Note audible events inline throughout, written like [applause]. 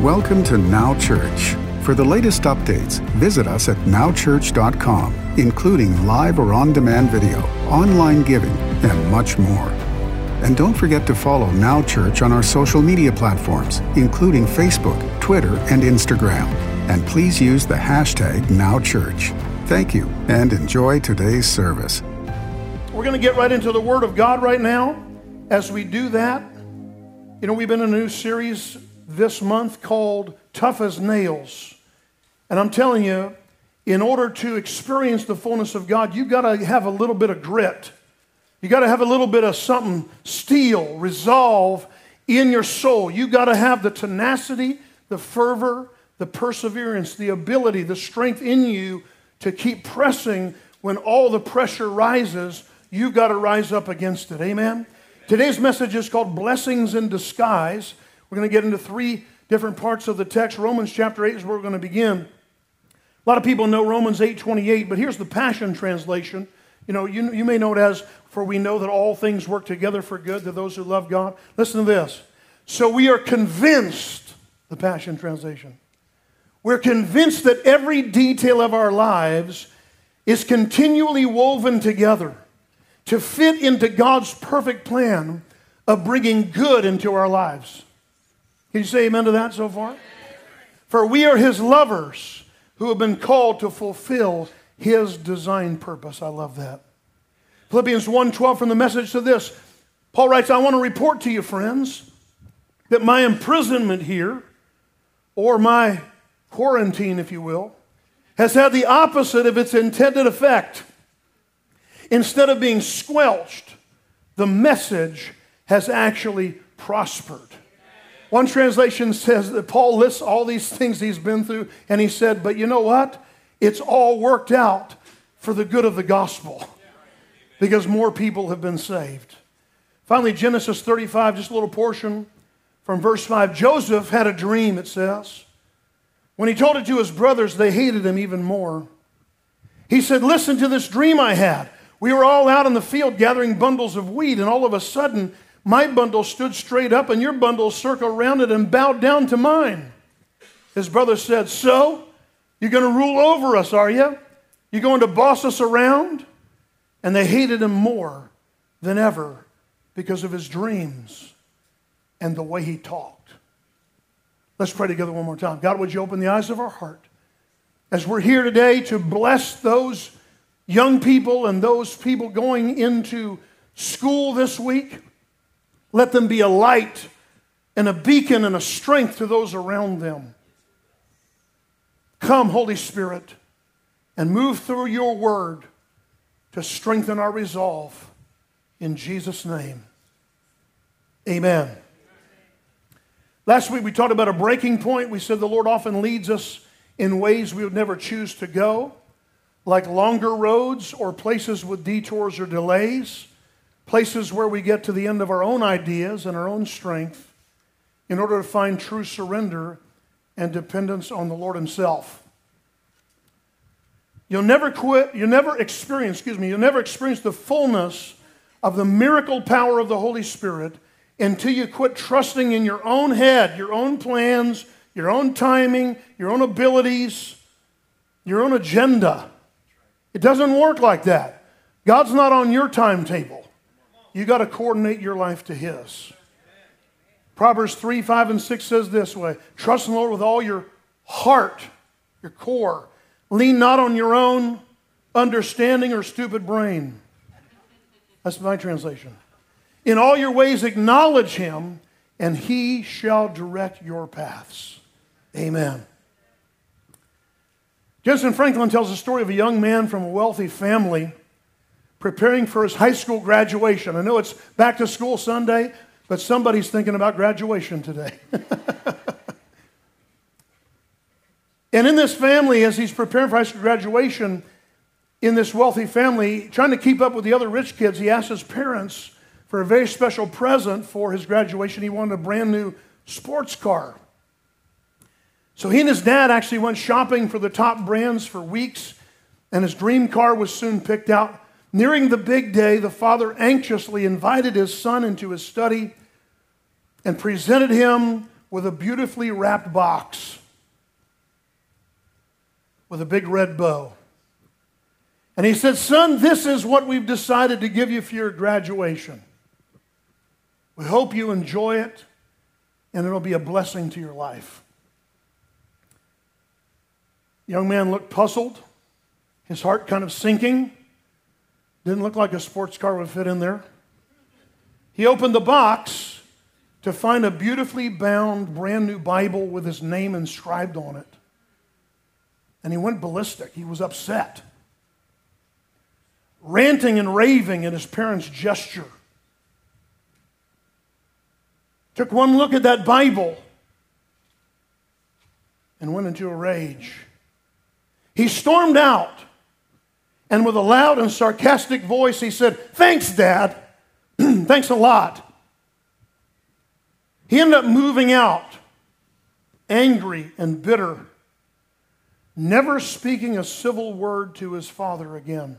Welcome to Now Church. For the latest updates, visit us at nowchurch.com, including live or on demand video, online giving, and much more. And don't forget to follow Now Church on our social media platforms, including Facebook, Twitter, and Instagram. And please use the hashtag NowChurch. Thank you and enjoy today's service. We're going to get right into the Word of God right now. As we do that, you know, we've been in a new series this month called Tough as Nails. And I'm telling you, in order to experience the fullness of God, you've got to have a little bit of grit. You got to have a little bit of something, steel, resolve in your soul. You got to have the tenacity, the fervor, the perseverance, the ability, the strength in you to keep pressing when all the pressure rises. You've got to rise up against it. Amen. Today's message is called Blessings in Disguise. We're going to get into three different parts of the text. Romans chapter 8 is where we're going to begin. A lot of people know Romans 8:28, but here's the Passion translation. You know, you, you may know it as, for we know that all things work together for good to those who love God. Listen to this. So we are convinced, the Passion translation, we're convinced that every detail of our lives is continually woven together to fit into God's perfect plan of bringing good into our lives. Can you say amen to that so far? For we are his lovers who have been called to fulfill his design purpose. I love that. Philippians 1:12 from the message to this. Paul writes, I want to report to you, friends, that my imprisonment here, or my quarantine, if you will, has had the opposite of its intended effect. Instead of being squelched, the message has actually prospered. One translation says that Paul lists all these things he's been through, and he said, But you know what? It's all worked out for the good of the gospel because more people have been saved. Finally, Genesis 35, just a little portion from verse 5. Joseph had a dream, it says. When he told it to his brothers, they hated him even more. He said, Listen to this dream I had. We were all out in the field gathering bundles of wheat, and all of a sudden, my bundle stood straight up, and your bundle circled around it and bowed down to mine. His brother said, So, you're going to rule over us, are you? You're going to boss us around? And they hated him more than ever because of his dreams and the way he talked. Let's pray together one more time. God, would you open the eyes of our heart as we're here today to bless those young people and those people going into school this week. Let them be a light and a beacon and a strength to those around them. Come, Holy Spirit, and move through your word to strengthen our resolve. In Jesus' name, amen. Last week we talked about a breaking point. We said the Lord often leads us in ways we would never choose to go like longer roads or places with detours or delays, places where we get to the end of our own ideas and our own strength in order to find true surrender and dependence on the Lord Himself. You'll never quit, you'll never experience, excuse me, you'll never experience the fullness of the miracle power of the Holy Spirit until you quit trusting in your own head, your own plans, your own timing, your own abilities, your own agenda. It doesn't work like that. God's not on your timetable. You got to coordinate your life to His. Proverbs 3, 5, and 6 says this way Trust in the Lord with all your heart, your core. Lean not on your own understanding or stupid brain. That's my translation. In all your ways, acknowledge Him, and He shall direct your paths. Amen. Jentezen Franklin tells the story of a young man from a wealthy family preparing for his high school graduation. I know it's back to school Sunday, but somebody's thinking about graduation today. [laughs] and in this family, as he's preparing for high school graduation, in this wealthy family, trying to keep up with the other rich kids, he asked his parents for a very special present for his graduation. He wanted a brand new sports car. So he and his dad actually went shopping for the top brands for weeks, and his dream car was soon picked out. Nearing the big day, the father anxiously invited his son into his study and presented him with a beautifully wrapped box with a big red bow. And he said, Son, this is what we've decided to give you for your graduation. We hope you enjoy it and it'll be a blessing to your life. Young man looked puzzled, his heart kind of sinking. Didn't look like a sports car would fit in there. He opened the box to find a beautifully bound, brand new Bible with his name inscribed on it. And he went ballistic. He was upset, ranting and raving at his parents' gesture. Took one look at that Bible and went into a rage. He stormed out and with a loud and sarcastic voice, he said, Thanks, Dad. [clears throat] Thanks a lot. He ended up moving out, angry and bitter, never speaking a civil word to his father again.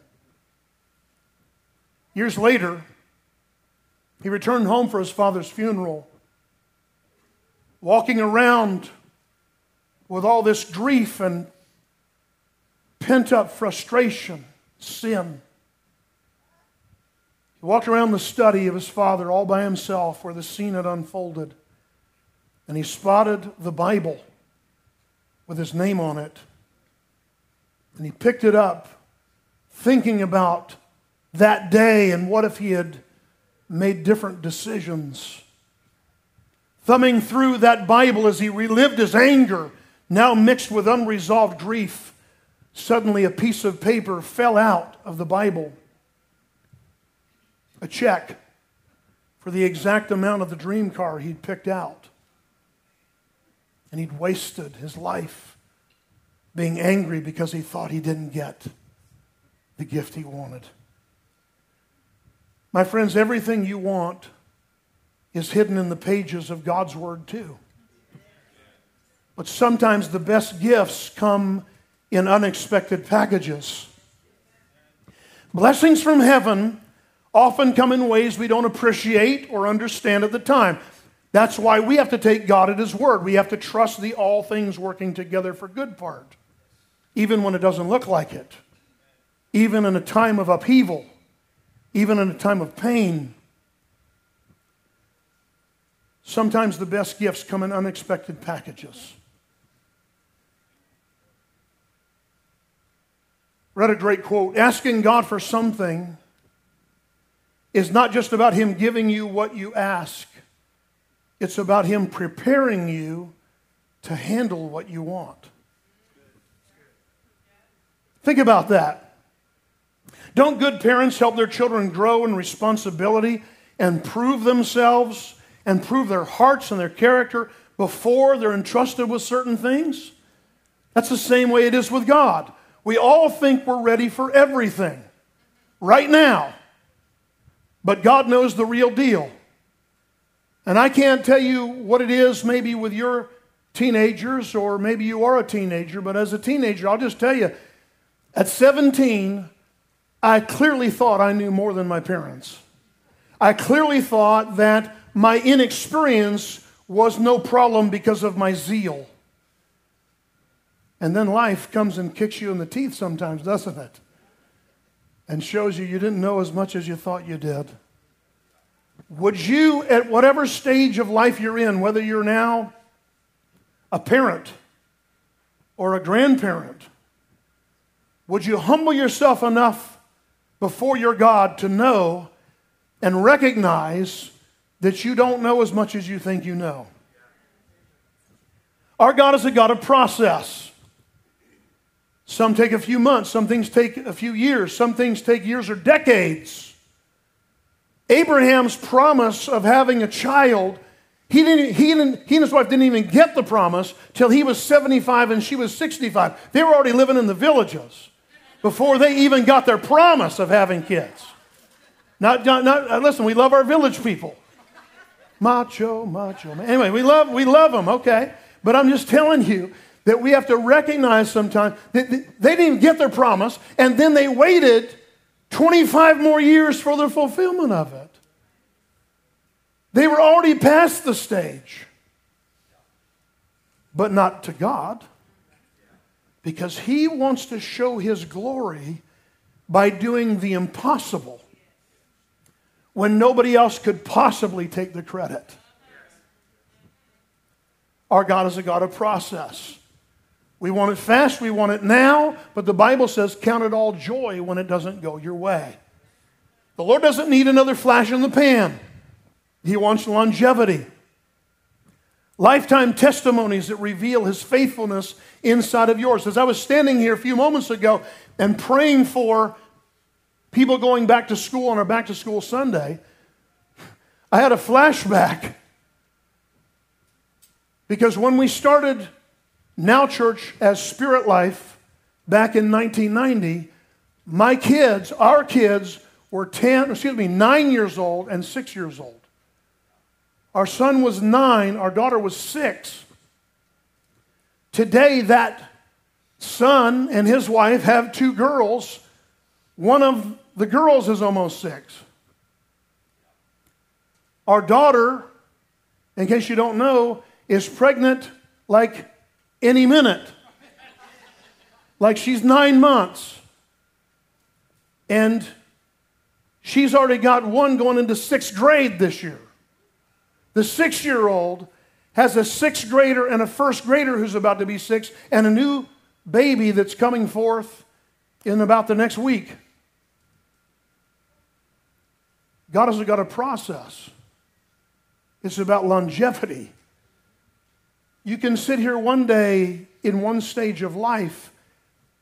Years later, he returned home for his father's funeral, walking around with all this grief and pent up frustration sin. He walked around the study of his father all by himself where the scene had unfolded, and he spotted the Bible with his name on it. And he picked it up, thinking about that day and what if he had made different decisions. Thumbing through that Bible as he relived his anger, now mixed with unresolved grief Suddenly, a piece of paper fell out of the Bible. A check for the exact amount of the dream car he'd picked out. And he'd wasted his life being angry because he thought he didn't get the gift he wanted. My friends, everything you want is hidden in the pages of God's Word, too. But sometimes the best gifts come in unexpected packages. Blessings from heaven often come in ways we don't appreciate or understand at the time. That's why we have to take God at His word. We have to trust the all things working together for good part, even when it doesn't look like it, even in a time of upheaval, even in a time of pain. Sometimes the best gifts come in unexpected packages. Read a great quote asking God for something is not just about Him giving you what you ask, it's about Him preparing you to handle what you want. Think about that. Don't good parents help their children grow in responsibility and prove themselves and prove their hearts and their character before they're entrusted with certain things? That's the same way it is with God. We all think we're ready for everything right now, but God knows the real deal. And I can't tell you what it is, maybe with your teenagers, or maybe you are a teenager, but as a teenager, I'll just tell you at 17, I clearly thought I knew more than my parents. I clearly thought that my inexperience was no problem because of my zeal. And then life comes and kicks you in the teeth sometimes, doesn't it? And shows you you didn't know as much as you thought you did. Would you, at whatever stage of life you're in, whether you're now a parent or a grandparent, would you humble yourself enough before your God to know and recognize that you don't know as much as you think you know? Our God is a God of process. Some take a few months, some things take a few years, some things take years or decades. Abraham's promise of having a child, he, didn't, he, didn't, he and his wife didn't even get the promise till he was 75 and she was 65. They were already living in the villages before they even got their promise of having kids. Not, not, not uh, listen, we love our village people. Macho, macho. Anyway, we love, we love them, okay? But I'm just telling you, that we have to recognize sometimes that they didn't get their promise, and then they waited 25 more years for the fulfillment of it. They were already past the stage. but not to God. Because He wants to show His glory by doing the impossible when nobody else could possibly take the credit. Our God is a God of process. We want it fast, we want it now, but the Bible says count it all joy when it doesn't go your way. The Lord doesn't need another flash in the pan, He wants longevity. Lifetime testimonies that reveal His faithfulness inside of yours. As I was standing here a few moments ago and praying for people going back to school on our back to school Sunday, I had a flashback. Because when we started Now Church as Spirit Life back in 1990, my kids, our kids, were 10, excuse me, 9 years old and 6 years old. Our son was 9, our daughter was 6. Today, that son and his wife have two girls. One of the girls is almost six. Our daughter, in case you don't know, is pregnant like any minute. like she's nine months. And she's already got one going into sixth grade this year. The six year old has a sixth grader and a first grader who's about to be six, and a new baby that's coming forth in about the next week. God has got a process. It's about longevity. You can sit here one day in one stage of life,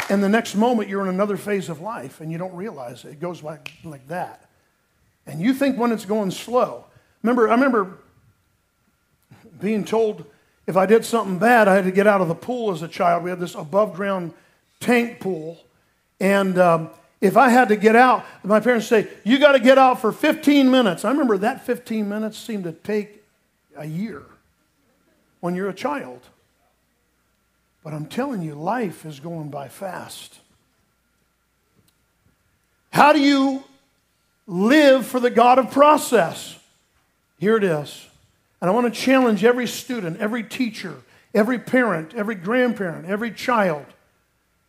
and the next moment you're in another phase of life, and you don't realize it. It goes like, like that. And you think when it's going slow. Remember, I remember being told if I did something bad, I had to get out of the pool as a child. We had this above ground tank pool. And um, if I had to get out, my parents say, You got to get out for 15 minutes. I remember that 15 minutes seemed to take a year when you're a child. But I'm telling you, life is going by fast. How do you live for the God of process? Here it is. And I want to challenge every student, every teacher, every parent, every grandparent, every child.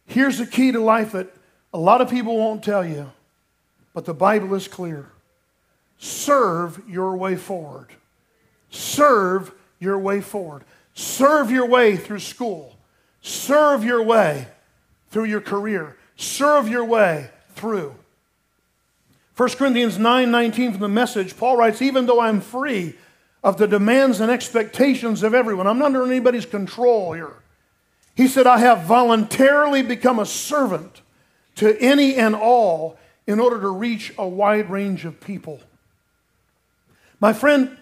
Here's the key to life that a lot of people won't tell you, but the Bible is clear. Serve your way forward. Serve your way forward. Serve your way through school. Serve your way through your career. Serve your way through. 1 Corinthians 9 19 from the message, Paul writes, Even though I'm free of the demands and expectations of everyone, I'm not under anybody's control here. He said, I have voluntarily become a servant to any and all in order to reach a wide range of people. My friend,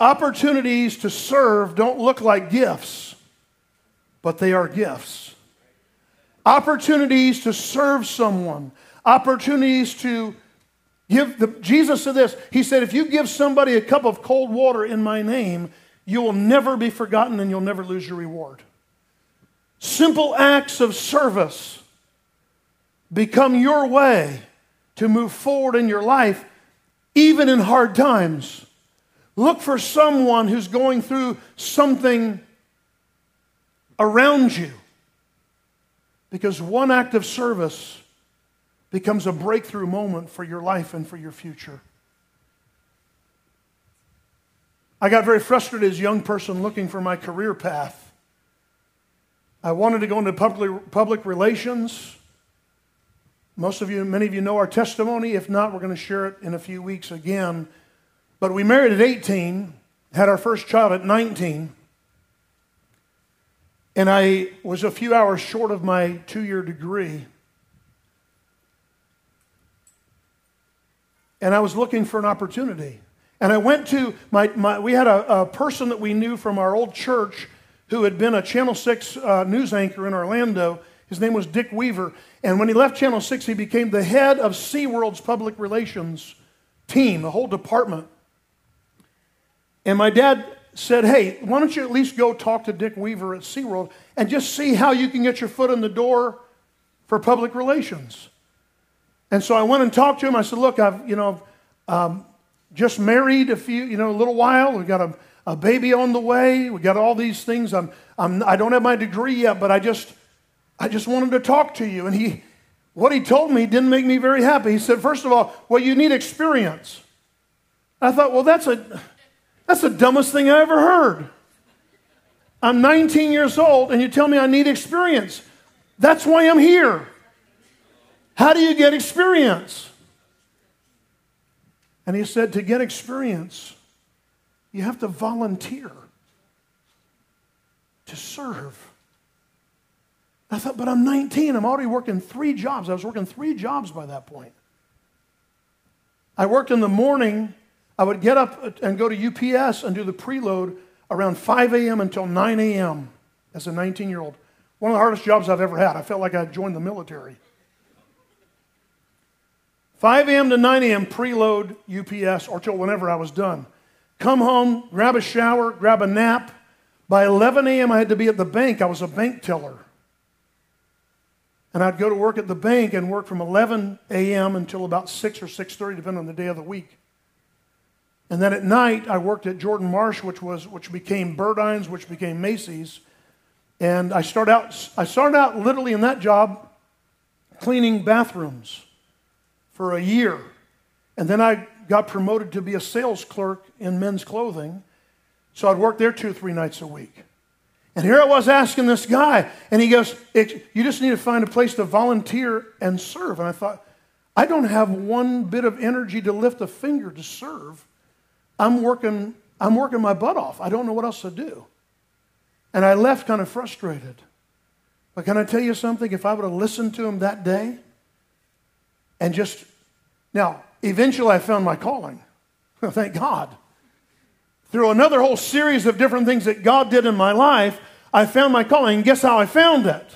opportunities to serve don't look like gifts, but they are gifts. Opportunities to serve someone, opportunities to give the, Jesus said this. He said, if you give somebody a cup of cold water in my name, you will never be forgotten and you'll never lose your reward. Simple acts of service become your way to move forward in your life, even in hard times. Look for someone who's going through something around you. Because one act of service becomes a breakthrough moment for your life and for your future. I got very frustrated as a young person looking for my career path. I wanted to go into public, public relations. Most of you, many of you know our testimony. If not, we're going to share it in a few weeks again. But we married at 18, had our first child at 19, and I was a few hours short of my two year degree. And I was looking for an opportunity. And I went to my, my we had a, a person that we knew from our old church who had been a Channel 6 uh, news anchor in Orlando his name was Dick Weaver. And when he left Channel 6, he became the head of SeaWorld's public relations team, the whole department. And my dad said, Hey, why don't you at least go talk to Dick Weaver at SeaWorld and just see how you can get your foot in the door for public relations? And so I went and talked to him. I said, Look, I've, you know, um, just married a few, you know, a little while. We've got a, a baby on the way. We got all these things. I'm, I'm, I don't have my degree yet, but I just, I just wanted to talk to you. And he, what he told me didn't make me very happy. He said, first of all, well, you need experience. I thought, well, that's a, that's the dumbest thing I ever heard. I'm 19 years old, and you tell me I need experience. That's why I'm here. How do you get experience? And he said, to get experience, you have to volunteer to serve. I thought, but I'm 19. I'm already working three jobs. I was working three jobs by that point. I worked in the morning. I would get up and go to UPS and do the preload around 5 a.m. until 9 a.m. as a 19 year old. One of the hardest jobs I've ever had. I felt like I joined the military. 5 a.m. to 9 a.m. preload UPS or till whenever I was done. Come home, grab a shower, grab a nap. By 11 a.m., I had to be at the bank. I was a bank teller. And I'd go to work at the bank and work from 11 a.m. until about 6 or 6.30, depending on the day of the week. And then at night, I worked at Jordan Marsh, which, was, which became Burdines, which became Macy's. And I started, out, I started out literally in that job cleaning bathrooms for a year. And then I got promoted to be a sales clerk in men's clothing. So I'd work there two or three nights a week. And here I was asking this guy, and he goes, You just need to find a place to volunteer and serve. And I thought, I don't have one bit of energy to lift a finger to serve. I'm working, I'm working my butt off. I don't know what else to do. And I left kind of frustrated. But can I tell you something? If I would have listened to him that day and just, now, eventually I found my calling. [laughs] Thank God. Through another whole series of different things that God did in my life, I found my calling. And guess how I found it?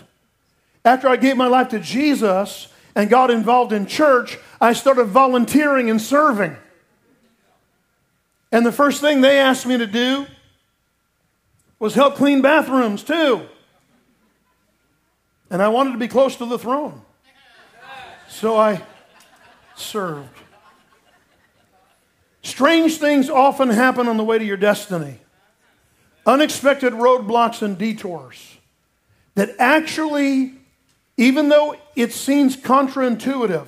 After I gave my life to Jesus and got involved in church, I started volunteering and serving. And the first thing they asked me to do was help clean bathrooms, too. And I wanted to be close to the throne. So I served. Strange things often happen on the way to your destiny unexpected roadblocks and detours that actually, even though it seems counterintuitive,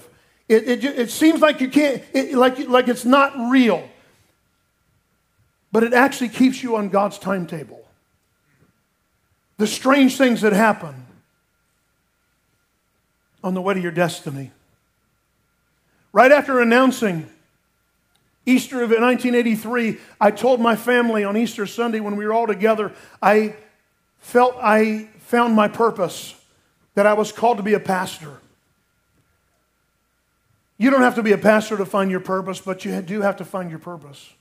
it, it, it seems like you can't, it, like, like it's not real, but it actually keeps you on God's timetable. The strange things that happen on the way to your destiny. Right after announcing Easter of 1983, I told my family on Easter Sunday when we were all together, I felt I found my purpose, that I was called to be a pastor. You don't have to be a pastor to find your purpose, but you do have to find your purpose.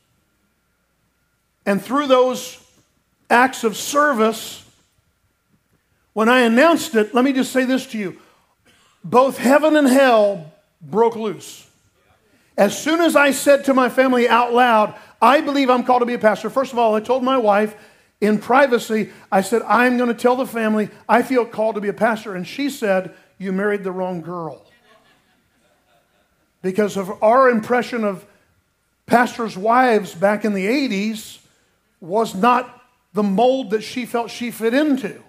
And through those acts of service, when I announced it, let me just say this to you both heaven and hell broke loose. As soon as I said to my family out loud, I believe I'm called to be a pastor, first of all, I told my wife in privacy, I said, I'm going to tell the family I feel called to be a pastor. And she said, You married the wrong girl. Because of our impression of pastors' wives back in the 80s was not the mold that she felt she fit into.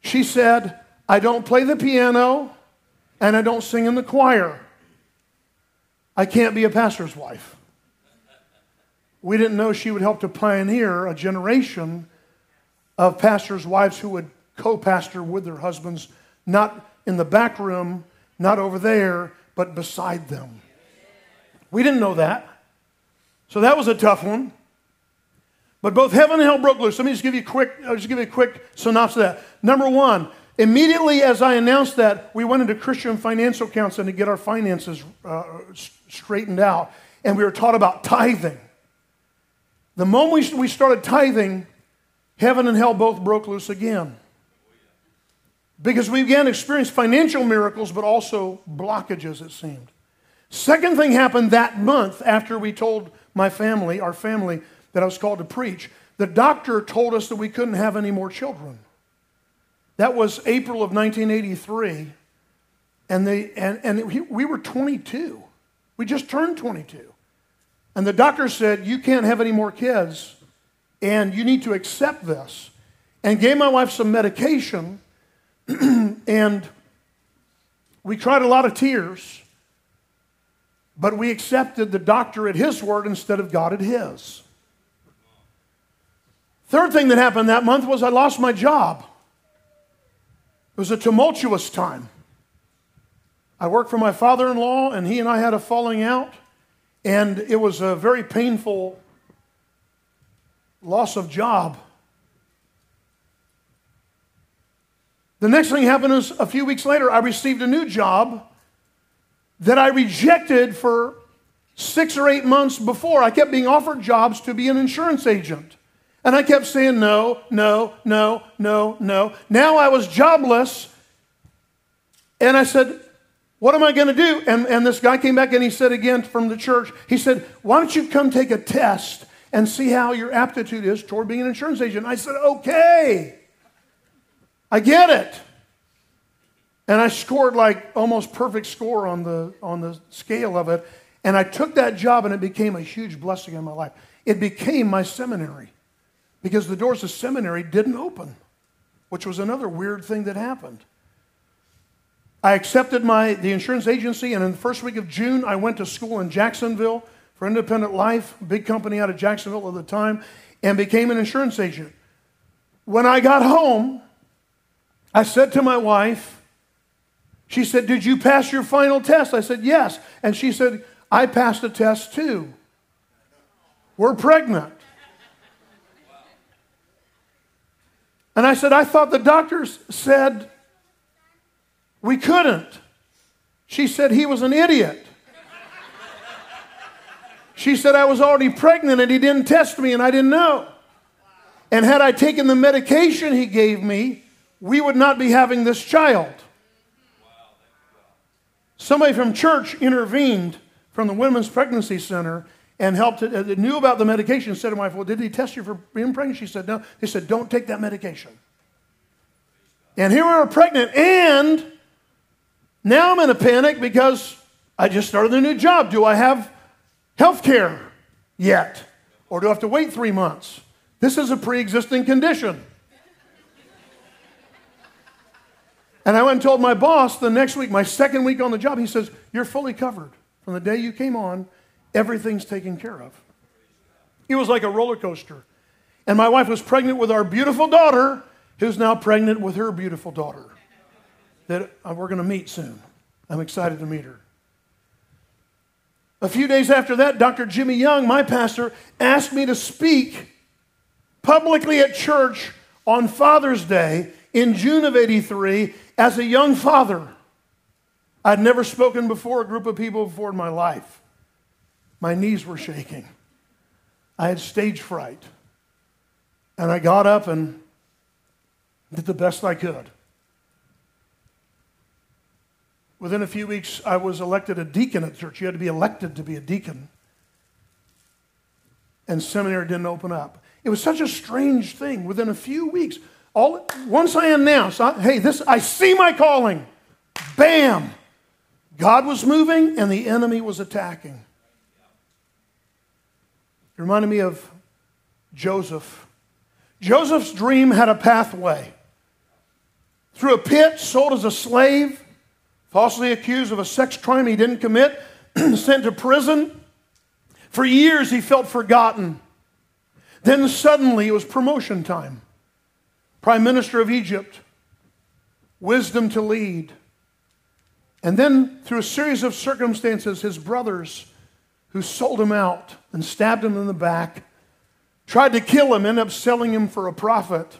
She said, I don't play the piano and I don't sing in the choir. I can't be a pastor's wife. We didn't know she would help to pioneer a generation of pastors' wives who would co pastor with their husbands, not in the back room, not over there, but beside them. We didn't know that. So that was a tough one. But both heaven and hell broke loose. Let me just give you a quick, I'll just give you a quick synopsis of that. Number one, Immediately as I announced that, we went into Christian financial counseling to get our finances uh, straightened out, and we were taught about tithing. The moment we started tithing, heaven and hell both broke loose again. Because we began to experience financial miracles, but also blockages, it seemed. Second thing happened that month after we told my family, our family, that I was called to preach. The doctor told us that we couldn't have any more children. That was April of 1983. And, they, and, and we were 22. We just turned 22. And the doctor said, You can't have any more kids and you need to accept this. And gave my wife some medication, [clears throat] and we cried a lot of tears, but we accepted the doctor at his word instead of God at his. Third thing that happened that month was I lost my job. It was a tumultuous time. I worked for my father in law, and he and I had a falling out, and it was a very painful loss of job. The next thing happened is a few weeks later, I received a new job that I rejected for six or eight months before. I kept being offered jobs to be an insurance agent. And I kept saying no, no, no, no, no. Now I was jobless. And I said, What am I going to do? And, and this guy came back and he said again from the church, He said, Why don't you come take a test and see how your aptitude is toward being an insurance agent? I said, Okay. I get it. And I scored like almost perfect score on the, on the scale of it. And I took that job and it became a huge blessing in my life. It became my seminary because the doors of seminary didn't open, which was another weird thing that happened. I accepted my, the insurance agency, and in the first week of June, I went to school in Jacksonville for Independent Life, big company out of Jacksonville at the time, and became an insurance agent. When I got home, I said to my wife, she said, Did you pass your final test? I said, Yes. And she said, I passed a test too. We're pregnant. And I said, I thought the doctors said we couldn't. She said he was an idiot. She said I was already pregnant and he didn't test me and I didn't know. And had I taken the medication he gave me, we would not be having this child. Somebody from church intervened from the Women's Pregnancy Center and helped it, uh, knew about the medication, said to my wife, Well, did he test you for being pregnant? She said, No. He said, Don't take that medication. And here we are pregnant, and now I'm in a panic because I just started a new job. Do I have health care yet? Or do I have to wait three months? This is a pre existing condition. And I went and told my boss the next week, my second week on the job, he says, You're fully covered. From the day you came on, everything's taken care of. It was like a roller coaster. And my wife was pregnant with our beautiful daughter, who's now pregnant with her beautiful daughter that uh, we're going to meet soon. I'm excited to meet her. A few days after that, Dr. Jimmy Young, my pastor, asked me to speak publicly at church on Father's Day in June of 83 as a young father. I'd never spoken before a group of people before in my life. My knees were shaking. I had stage fright. And I got up and did the best I could. Within a few weeks, I was elected a deacon at church. You had to be elected to be a deacon. And seminary didn't open up. It was such a strange thing. Within a few weeks, all once I announced, hey, this I see my calling. Bam! God was moving and the enemy was attacking. It reminded me of Joseph. Joseph's dream had a pathway. Through a pit, sold as a slave, falsely accused of a sex crime he didn't commit, [clears throat] sent to prison. For years, he felt forgotten. Then suddenly, it was promotion time. Prime Minister of Egypt, wisdom to lead. And then, through a series of circumstances, his brothers, who sold him out and stabbed him in the back, tried to kill him, ended up selling him for a profit.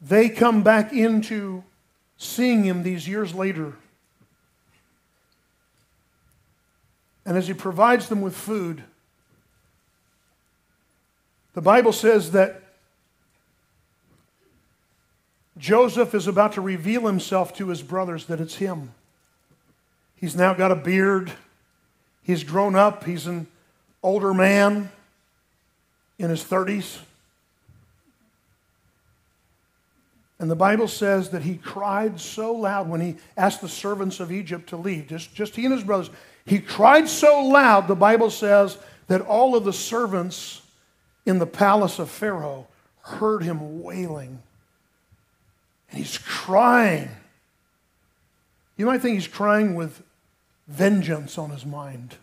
They come back into seeing him these years later. And as he provides them with food, the Bible says that Joseph is about to reveal himself to his brothers that it's him. He's now got a beard. He's grown up. He's an older man in his 30s. And the Bible says that he cried so loud when he asked the servants of Egypt to leave, just, just he and his brothers. He cried so loud, the Bible says, that all of the servants in the palace of Pharaoh heard him wailing. And he's crying. You might think he's crying with vengeance on his mind.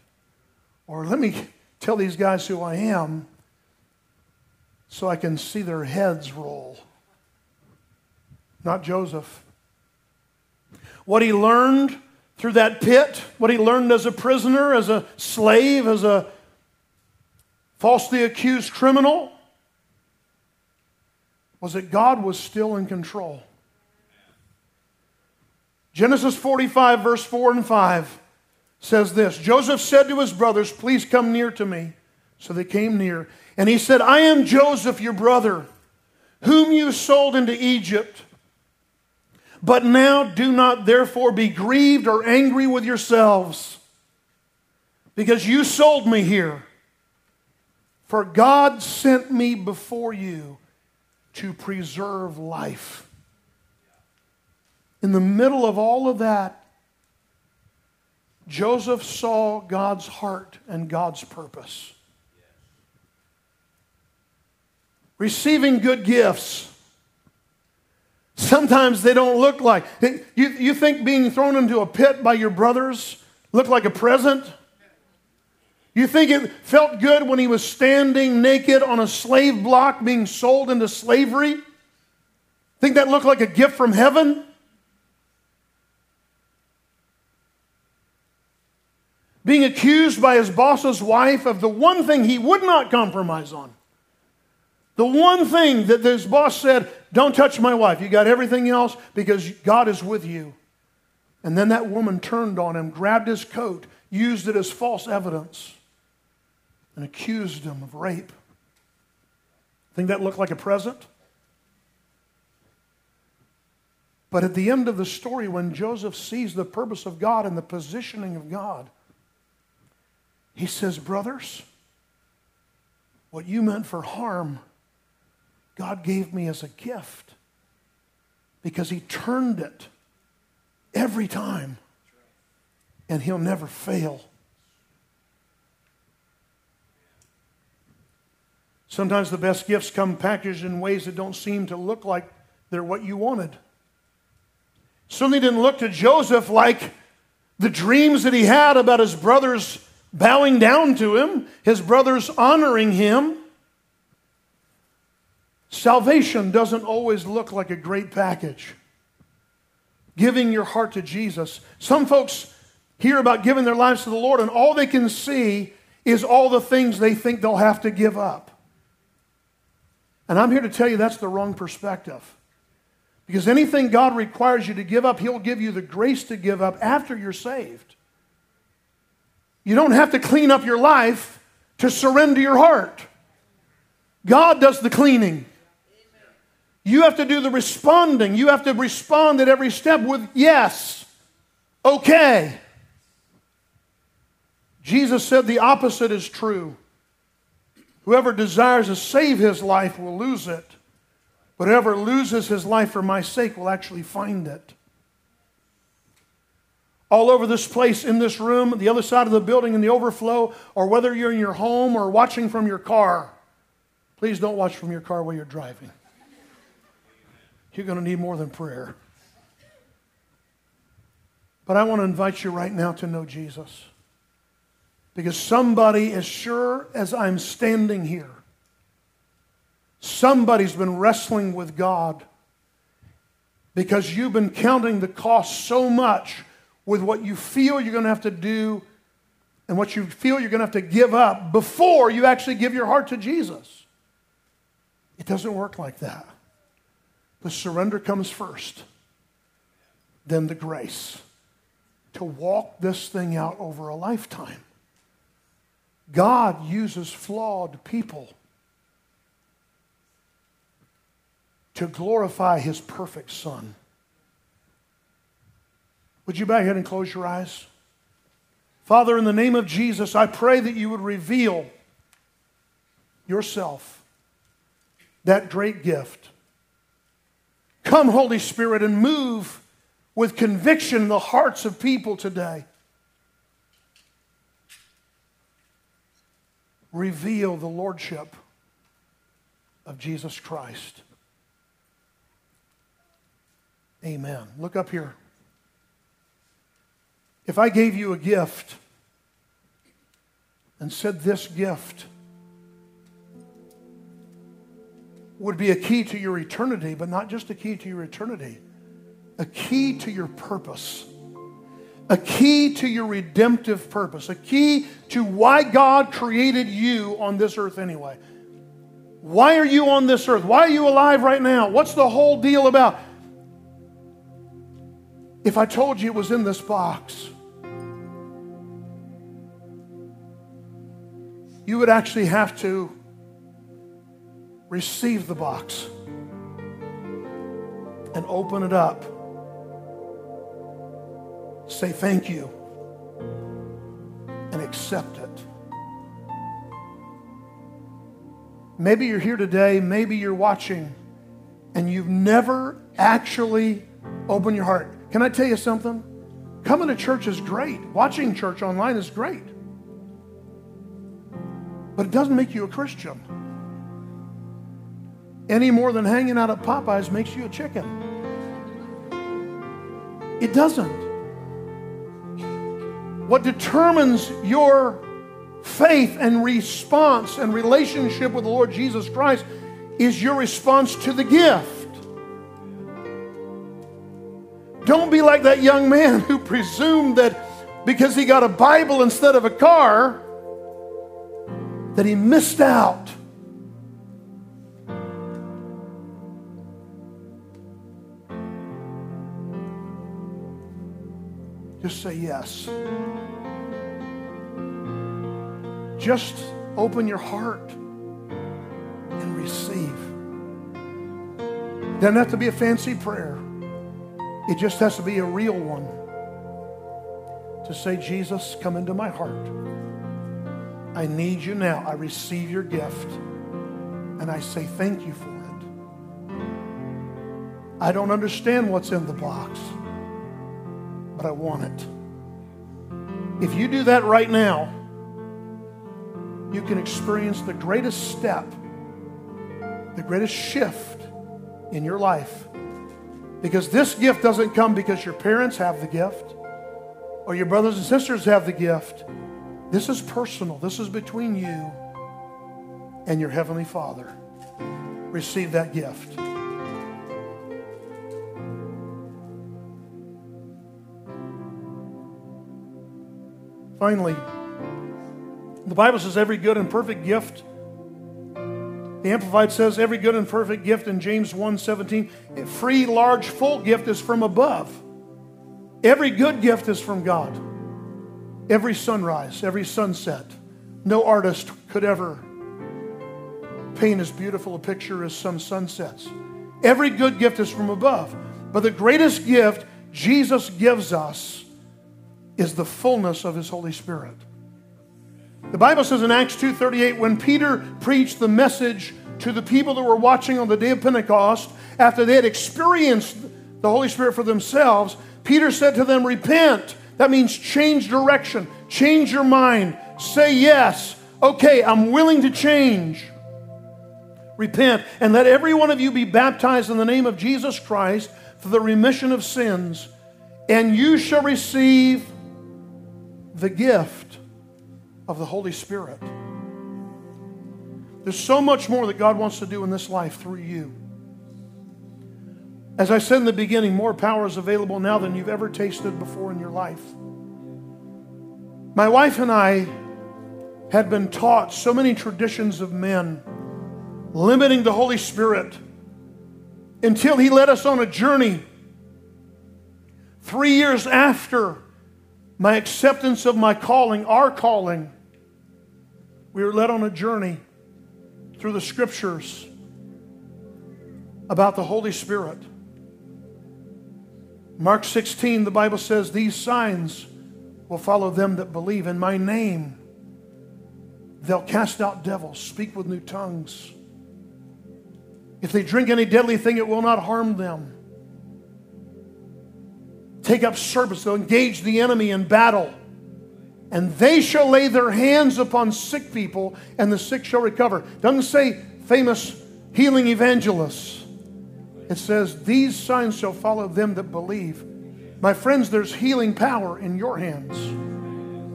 Or let me tell these guys who I am so I can see their heads roll. Not Joseph. What he learned through that pit, what he learned as a prisoner, as a slave, as a falsely accused criminal, was that God was still in control. Genesis 45, verse 4 and 5 says this Joseph said to his brothers, Please come near to me. So they came near. And he said, I am Joseph, your brother, whom you sold into Egypt. But now do not therefore be grieved or angry with yourselves, because you sold me here. For God sent me before you to preserve life. In the middle of all of that, Joseph saw God's heart and God's purpose. Receiving good gifts. Sometimes they don't look like. You, you think being thrown into a pit by your brothers looked like a present? You think it felt good when he was standing naked on a slave block being sold into slavery? Think that looked like a gift from heaven? Being accused by his boss's wife of the one thing he would not compromise on. The one thing that his boss said, don't touch my wife. You got everything else because God is with you. And then that woman turned on him, grabbed his coat, used it as false evidence and accused him of rape. Think that looked like a present? But at the end of the story, when Joseph sees the purpose of God and the positioning of God, he says, Brothers, what you meant for harm, God gave me as a gift because he turned it every time, and he'll never fail. Sometimes the best gifts come packaged in ways that don't seem to look like they're what you wanted. Certainly didn't look to Joseph like the dreams that he had about his brothers bowing down to him, his brothers honoring him. Salvation doesn't always look like a great package. Giving your heart to Jesus. Some folks hear about giving their lives to the Lord, and all they can see is all the things they think they'll have to give up. And I'm here to tell you that's the wrong perspective. Because anything God requires you to give up, He'll give you the grace to give up after you're saved. You don't have to clean up your life to surrender your heart. God does the cleaning. You have to do the responding. You have to respond at every step with yes, okay. Jesus said the opposite is true. Whoever desires to save his life will lose it. But whoever loses his life for my sake will actually find it. All over this place, in this room, the other side of the building, in the overflow, or whether you're in your home or watching from your car, please don't watch from your car while you're driving. You're going to need more than prayer. But I want to invite you right now to know Jesus. Because somebody, as sure as I'm standing here, somebody's been wrestling with God because you've been counting the cost so much with what you feel you're going to have to do and what you feel you're going to have to give up before you actually give your heart to Jesus. It doesn't work like that. The surrender comes first, then the grace to walk this thing out over a lifetime. God uses flawed people to glorify his perfect Son. Would you bow your head and close your eyes? Father, in the name of Jesus, I pray that you would reveal yourself, that great gift. Come, Holy Spirit, and move with conviction the hearts of people today. reveal the lordship of Jesus Christ. Amen. Look up here. If I gave you a gift and said this gift would be a key to your eternity, but not just a key to your eternity, a key to your purpose, a key to your redemptive purpose, a key to why God created you on this earth anyway. Why are you on this earth? Why are you alive right now? What's the whole deal about? If I told you it was in this box, you would actually have to receive the box and open it up. Say thank you and accept it. Maybe you're here today, maybe you're watching, and you've never actually opened your heart. Can I tell you something? Coming to church is great, watching church online is great, but it doesn't make you a Christian any more than hanging out at Popeyes makes you a chicken. It doesn't. What determines your faith and response and relationship with the Lord Jesus Christ is your response to the gift. Don't be like that young man [laughs] who presumed that because he got a Bible instead of a car, that he missed out Just say yes. Just open your heart and receive. Doesn't have to be a fancy prayer. It just has to be a real one. To say, Jesus, come into my heart. I need you now. I receive your gift. And I say thank you for it. I don't understand what's in the box but I want it. If you do that right now, you can experience the greatest step, the greatest shift in your life. Because this gift doesn't come because your parents have the gift or your brothers and sisters have the gift. This is personal, this is between you and your Heavenly Father. Receive that gift. Finally, the Bible says every good and perfect gift. The Amplified says every good and perfect gift in James 1:17, free, large, full gift is from above. Every good gift is from God. Every sunrise, every sunset. No artist could ever paint as beautiful a picture as some sunsets. Every good gift is from above. But the greatest gift Jesus gives us is the fullness of his Holy Spirit. The Bible says in Acts 2:38 when Peter preached the message to the people that were watching on the day of Pentecost after they had experienced the Holy Spirit for themselves, Peter said to them, "Repent." That means change direction, change your mind, say yes. Okay, I'm willing to change. Repent and let every one of you be baptized in the name of Jesus Christ for the remission of sins, and you shall receive the gift of the Holy Spirit. There's so much more that God wants to do in this life through you. As I said in the beginning, more power is available now than you've ever tasted before in your life. My wife and I had been taught so many traditions of men limiting the Holy Spirit until He led us on a journey three years after my acceptance of my calling, our calling, we were led on a journey through the scriptures about the Holy Spirit. Mark 16, the Bible says, These signs will follow them that believe. In my name, they'll cast out devils, speak with new tongues. If they drink any deadly thing, it will not harm them take up serpents, they'll engage the enemy in battle. and they shall lay their hands upon sick people, and the sick shall recover. Doesn't say famous healing evangelists. It says, These signs shall follow them that believe. My friends, there's healing power in your hands.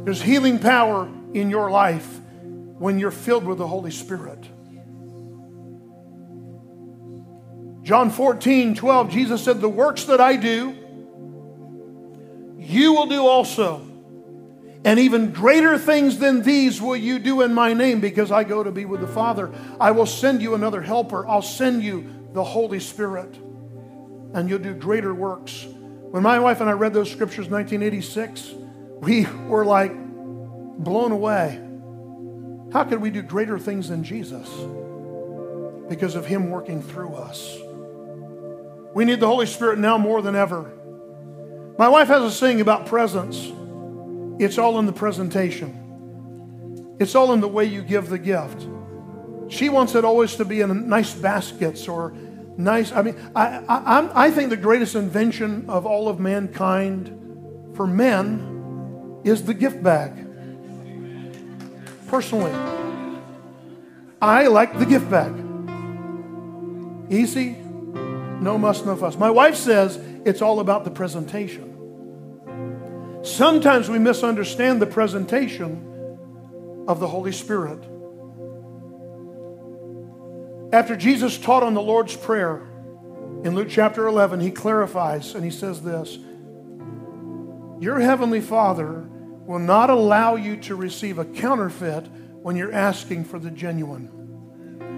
There's healing power in your life when you're filled with the Holy Spirit. John 14, 12, Jesus said, The works that I do, you will do also. And even greater things than these will you do in my name because I go to be with the Father. I will send you another helper. I'll send you the Holy Spirit. And you'll do greater works. When my wife and I read those scriptures in 1986, we were like blown away. How could we do greater things than Jesus? Because of Him working through us. We need the Holy Spirit now more than ever. My wife has a saying about presence it's all in the presentation, it's all in the way you give the gift. She wants it always to be in nice baskets or nice. I mean, I, I, I think the greatest invention of all of mankind for men is the gift bag. Personally, I like the gift bag. Easy, no muss, no fuss. My wife says it's all about the presentation. Sometimes we misunderstand the presentation of the Holy Spirit. After Jesus taught on the Lord's Prayer in Luke chapter 11, he clarifies and he says this Your heavenly Father will not allow you to receive a counterfeit when you're asking for the genuine.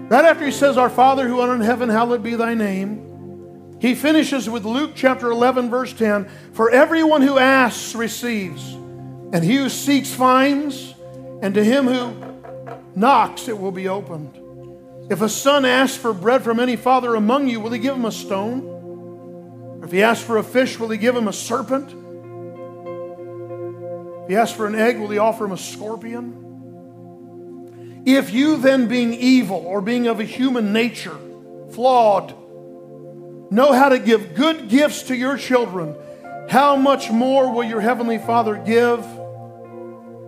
Right after he says, Our Father who art in heaven, hallowed be thy name. He finishes with Luke chapter 11, verse 10 For everyone who asks receives, and he who seeks finds, and to him who knocks it will be opened. If a son asks for bread from any father among you, will he give him a stone? Or if he asks for a fish, will he give him a serpent? If he asks for an egg, will he offer him a scorpion? If you then, being evil or being of a human nature, flawed, know how to give good gifts to your children, how much more will your Heavenly Father give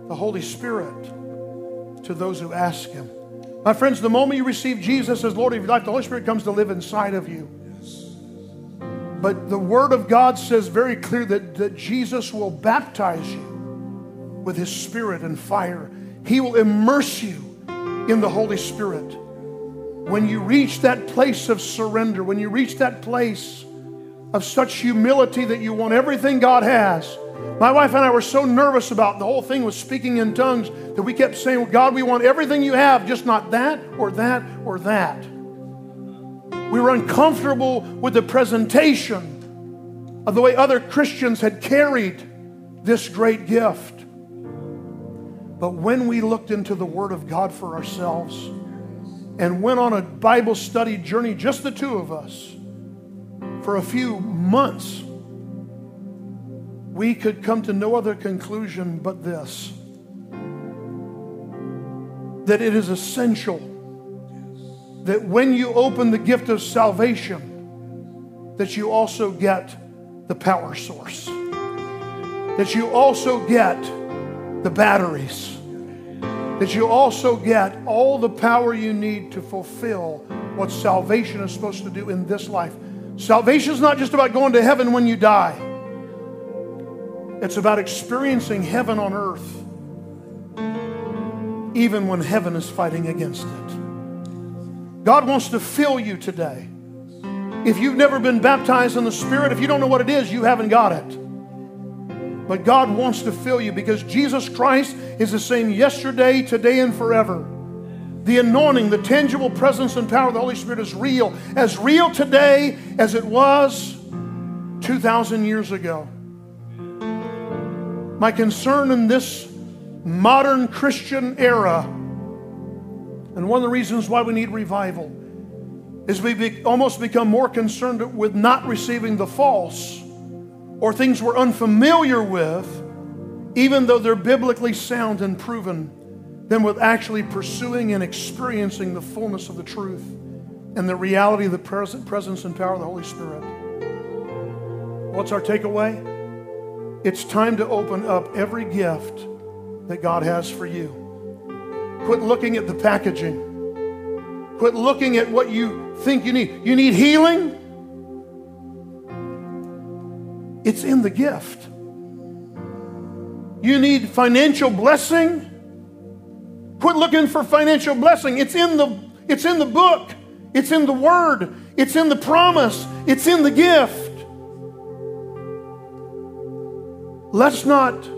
the Holy Spirit to those who ask Him? My friends, the moment you receive Jesus as Lord of your life, the Holy Spirit comes to live inside of you. But the Word of God says very clear that, that Jesus will baptize you with His Spirit and fire. He will immerse you in the Holy Spirit when you reach that place of surrender, when you reach that place of such humility that you want everything God has. My wife and I were so nervous about the whole thing with speaking in tongues that we kept saying, God, we want everything you have, just not that or that or that. We were uncomfortable with the presentation of the way other Christians had carried this great gift. But when we looked into the Word of God for ourselves, and went on a Bible study journey, just the two of us, for a few months, we could come to no other conclusion but this that it is essential that when you open the gift of salvation, that you also get the power source, that you also get the batteries that you also get all the power you need to fulfill what salvation is supposed to do in this life. Salvation is not just about going to heaven when you die, it's about experiencing heaven on earth, even when heaven is fighting against it. God wants to fill you today. If you've never been baptized in the Spirit, if you don't know what it is, you haven't got it. But God wants to fill you because Jesus Christ is the same yesterday, today, and forever. The anointing, the tangible presence and power of the Holy Spirit is real, as real today as it was 2,000 years ago. My concern in this modern Christian era, and one of the reasons why we need revival, is we be, almost become more concerned with not receiving the false or things we're unfamiliar with, even though they're biblically sound and proven, than with actually pursuing and experiencing the fullness of the truth and the reality of the presence and power of the Holy Spirit. What's our takeaway? It's time to open up every gift that God has for you. Quit looking at the packaging. Quit looking at what you think you need. You need healing? It's in the gift. You need financial blessing? Quit looking for financial blessing. It's in the it's in the book. It's in the word. It's in the promise. It's in the gift. Let's not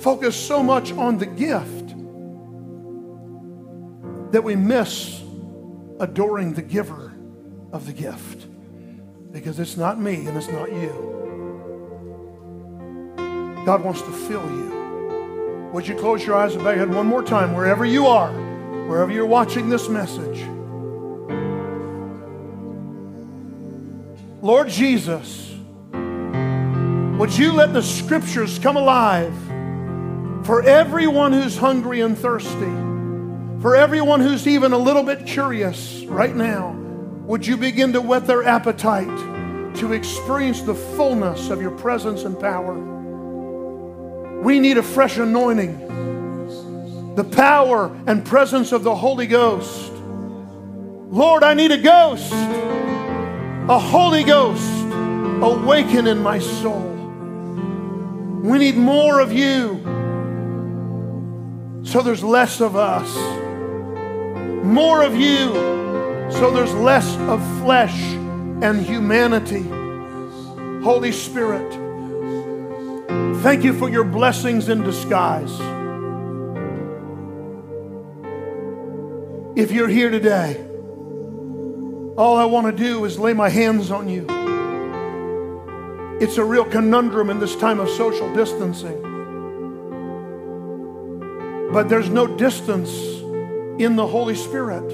focus so much on the gift that we miss adoring the giver of the gift. Because it's not me and it's not you. God wants to fill you. Would you close your eyes and bow your head one more time, wherever you are, wherever you're watching this message? Lord Jesus, would you let the scriptures come alive for everyone who's hungry and thirsty, for everyone who's even a little bit curious right now? Would you begin to whet their appetite to experience the fullness of your presence and power? We need a fresh anointing, the power and presence of the Holy Ghost. Lord, I need a ghost, a Holy Ghost awaken in my soul. We need more of you so there's less of us. More of you so there's less of flesh and humanity. Holy Spirit, thank you for your blessings in disguise. If you're here today, all I want to do is lay my hands on you. It's a real conundrum in this time of social distancing. But there's no distance in the Holy Spirit.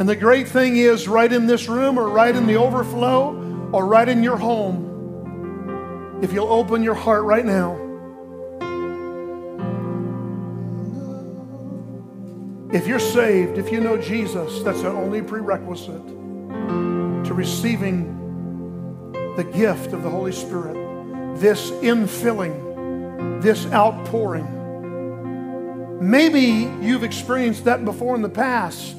And the great thing is, right in this room, or right in the overflow, or right in your home, if you'll open your heart right now, if you're saved, if you know Jesus, that's the only prerequisite to receiving the gift of the Holy Spirit, this infilling, this outpouring. Maybe you've experienced that before in the past,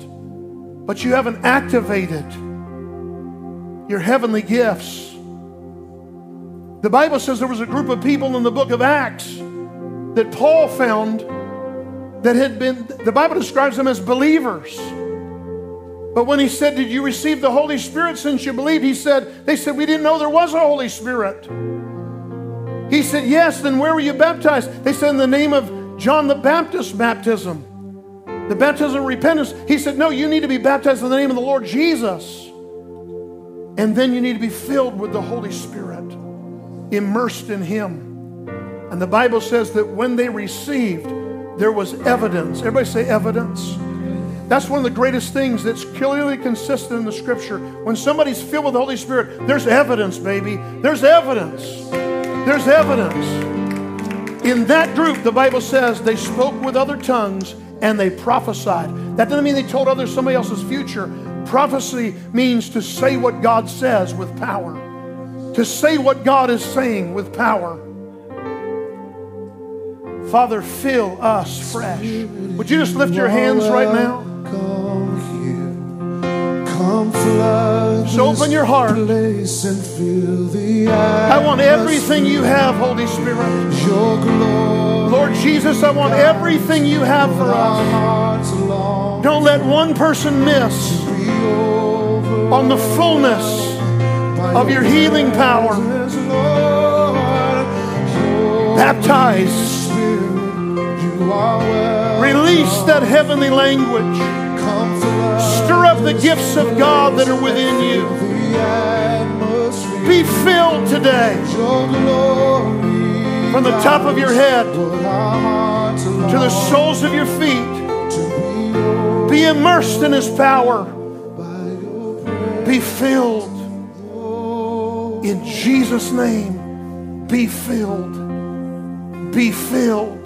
but you haven't activated your heavenly gifts. The Bible says there was a group of people in the book of Acts that Paul found that had been, the Bible describes them as believers. But when he said, Did you receive the Holy Spirit since you believed? He said, They said, We didn't know there was a Holy Spirit. He said, Yes, then where were you baptized? They said, In the name of John the Baptist baptism, the baptism of repentance. He said, No, you need to be baptized in the name of the Lord Jesus. And then you need to be filled with the Holy Spirit, immersed in Him. And the Bible says that when they received, there was evidence. Everybody say evidence. That's one of the greatest things that's clearly consistent in the scripture. When somebody's filled with the Holy Spirit, there's evidence, baby. There's evidence. There's evidence. In that group, the Bible says they spoke with other tongues and they prophesied. That doesn't mean they told others somebody else's future. Prophecy means to say what God says with power, to say what God is saying with power. Father, fill us fresh. Would you just lift your hands right now? Come here, come flood So open your heart. this place and fill the I want everything you have, Holy Spirit. Your glory, Lord Jesus, I want everything you have for us. Don't let one person miss on the fullness of your healing power. presence, Lord. Your Baptize, Spirit, you are welcome. release that heavenly language. Stir up the gifts of God that are within you. Be filled today from the top of your head Lord, our hearts to the soles of your feet. be immersed in His power. by your presence. Be filled. In Jesus' name, be filled. Be filled.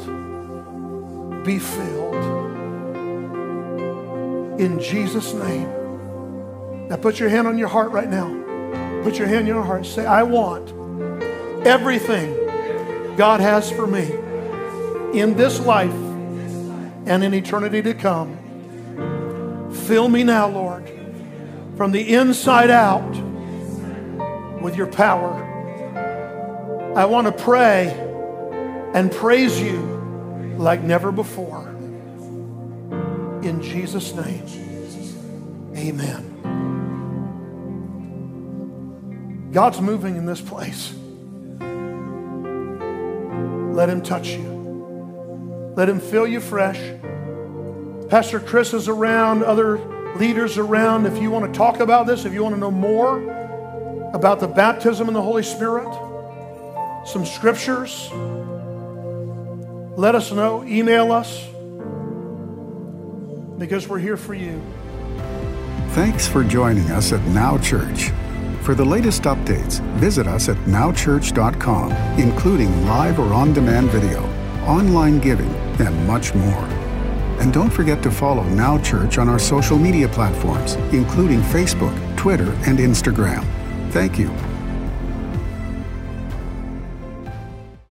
Be filled. In Jesus' name. Now put your hand on your heart right now. Put your hand on your heart. Say, I want everything God has for me. in this life and in eternity to come. Fill me now, Lord, from the inside out with your power. I want to pray and praise you like never before. In Jesus' name, amen. God's moving in this place. Let Him touch you, let Him fill you fresh. Pastor Chris is around, other leaders around. If you want to talk about this, if you want to know more about the baptism in the Holy Spirit, some scriptures, let us know. Email us because we're here for you. Thanks for joining us at Now Church. For the latest updates, visit us at nowchurch.com, including live or on demand video, online giving, and much more. And don't forget to follow Now Church on our social media platforms, including Facebook, Twitter, and Instagram. Thank you